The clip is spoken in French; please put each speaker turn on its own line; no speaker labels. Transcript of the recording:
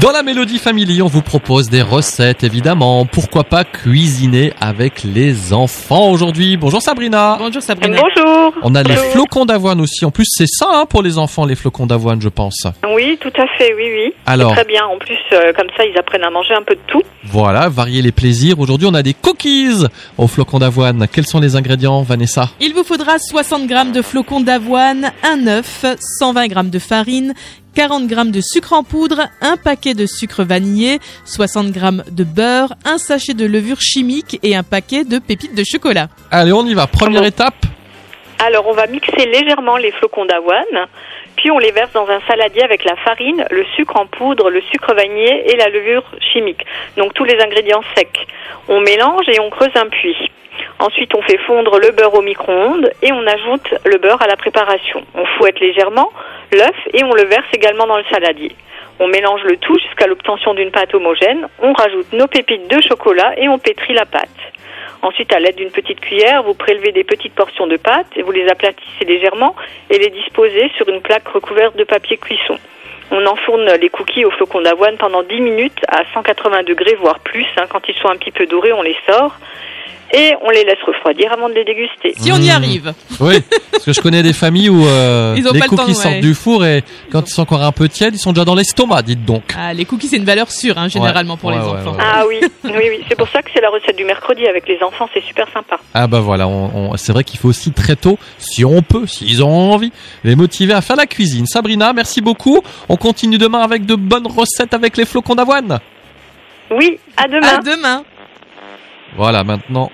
Dans la Mélodie Family, on vous propose des recettes, évidemment. Pourquoi pas cuisiner avec les enfants aujourd'hui? Bonjour Sabrina.
Bonjour Sabrina.
Bonjour.
On a les
Bonjour.
flocons d'avoine aussi. En plus, c'est ça hein, pour les enfants, les flocons d'avoine, je pense.
Oui, tout à fait, oui, oui.
Alors,
Très bien. En plus, euh, comme ça, ils apprennent à manger un peu de tout.
voilà, varier les plaisirs. Aujourd'hui, on a des cookies aux flocons d'avoine. Quels sont les ingrédients, Vanessa?
Il vous faudra 60 g de flocons d'avoine, un œuf, 120 g de farine, 40 g de sucre en poudre, un paquet de sucre vanillé, 60 g de beurre, un sachet de levure chimique et un paquet de pépites de chocolat.
Allez, on y va. Première étape.
Alors, on va mixer légèrement les flocons d'avoine, puis on les verse dans un saladier avec la farine, le sucre en poudre, le sucre vanillé et la levure chimique. Donc tous les ingrédients secs. On mélange et on creuse un puits. Ensuite, on fait fondre le beurre au micro-ondes et on ajoute le beurre à la préparation. On fouette légèrement l'œuf et on le verse également dans le saladier. On mélange le tout jusqu'à l'obtention d'une pâte homogène. On rajoute nos pépites de chocolat et on pétrit la pâte. Ensuite, à l'aide d'une petite cuillère, vous prélevez des petites portions de pâte et vous les aplatissez légèrement et les disposez sur une plaque recouverte de papier cuisson. On enfourne les cookies au flocon d'avoine pendant 10 minutes à 180 degrés, voire plus. hein. Quand ils sont un petit peu dorés, on les sort et on les laisse refroidir avant de les déguster.
Si on y
Mmh.
arrive.
Oui, parce que je connais des familles où euh,
Ils ont
les
pas le
cookies
temps,
sortent
ouais.
du four et quand ils sont encore un peu tièdes, ils sont déjà dans l'estomac, dites donc.
Ah, les cookies, c'est une valeur sûre, hein, généralement pour
Ouais,
les
ouais,
enfants.
ouais,
Ah oui, oui, oui. C'est pour ça que c'est la recette du mercredi avec les enfants. C'est super sympa.
Ah bah voilà, on, on- c'est vrai qu'il faut aussi très tôt, si on peut, s'ils ont envie, les motiver à faire la cuisine. Sabrina, merci beaucoup. On continue demain avec de bonnes recettes avec les flocons d'avoine.
Oui, à demain.
À demain.
Voilà, maintenant,